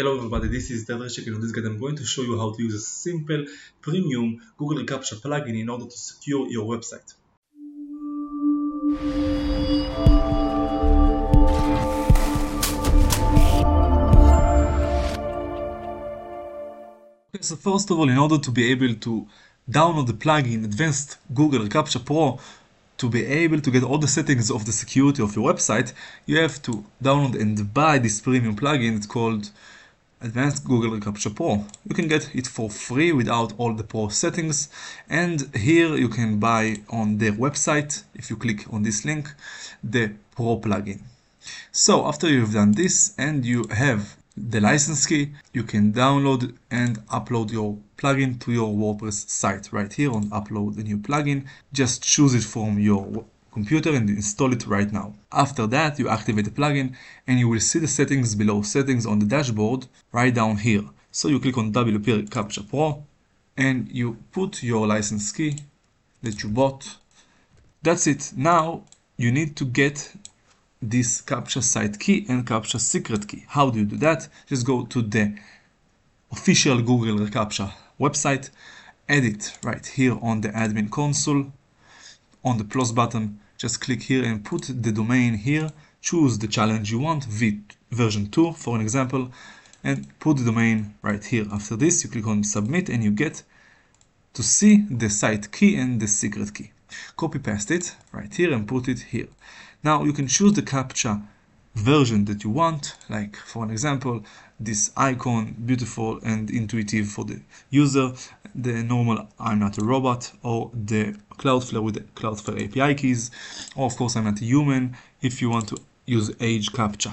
Hello everybody, this is Itay Verchik and in this guide I'm going to show you how to use a simple premium Google Captcha plugin in order to secure your website. Okay, so first of all, in order to be able to download the plugin Advanced Google Captcha Pro to be able to get all the settings of the security of your website, you have to download and buy this premium plugin. It's called Advanced Google Captcha Pro. You can get it for free without all the pro settings and here you can buy on their website, if you click on this link, the pro plugin. So after you've done this and you have the license key, you can download and upload your plugin to your WordPress site right here on upload the new plugin. Just choose it from your computer and install it right now. After that, you activate the plugin and you will see the settings below settings on the dashboard right down here. So you click on WP Captcha Pro and you put your license key that you bought. That's it. Now you need to get this CAPTCHA site key and CAPTCHA secret key. How do you do that? Just go to the official Google CAPTCHA website, edit right here on the admin console. On the plus button, just click here and put the domain here. Choose the challenge you want, v version 2 for an example, and put the domain right here. After this, you click on submit and you get to see the site key and the secret key. Copy paste it right here and put it here. Now you can choose the CAPTCHA version that you want, like for an example, this icon, beautiful and intuitive for the user, the normal I'm not a robot, or the Cloudflare with the Cloudflare API keys, or of course I'm not a human, if you want to use hCaptcha.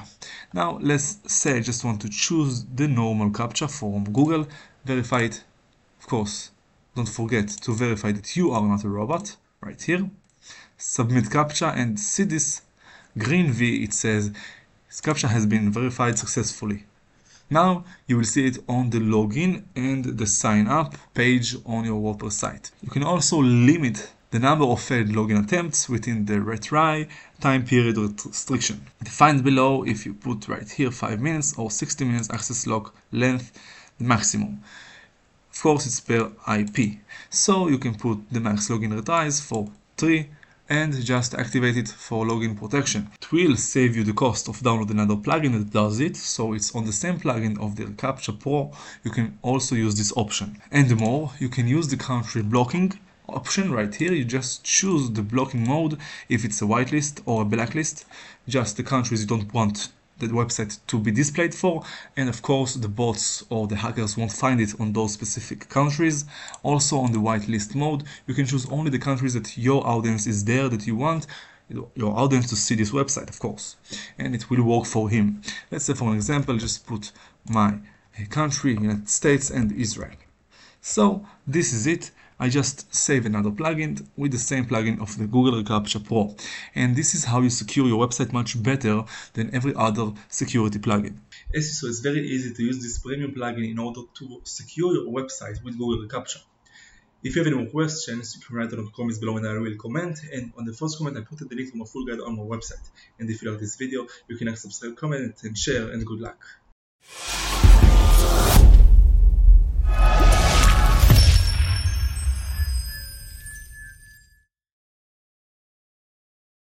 Now let's say I just want to choose the normal CAPTCHA from Google, verify it, of course, don't forget to verify that you are not a robot, right here. Submit CAPTCHA and see this green V it says CAPTCHA has been verified successfully. Now you will see it on the login and the sign up page on your WordPress site. You can also limit the number of failed login attempts within the retry time period restriction. Defined below if you put right here 5 minutes or 60 minutes access log length maximum. Of course it's per IP. So you can put the max login retries for 3 and just activate it for login protection. It will save you the cost of downloading another plugin that does it, so it's on the same plugin of the Captcha Pro, you can also use this option. And more, you can use the country blocking option right here, you just choose the blocking mode if it's a whitelist or a blacklist, just the countries you don't want the website to be displayed for. And of course the bots or the hackers won't find it on those specific countries. Also on the whitelist mode you can choose only the countries that your audience is there that you want your audience to see this website of course. And it will work for him. Let's say for an example just put my country United States and Israel. So this is it I just save another plugin with the same plugin of the Google Captcha Pro. And this is how you secure your website much better than every other security plugin. So it's very easy to use this premium plugin in order to secure your website with Google Captcha. If you have any more questions, you can write down the comments below and I will comment. And on the first comment, I put the link to my full guide on my website. And if you like this video, you can like, subscribe, comment, and share, and good luck.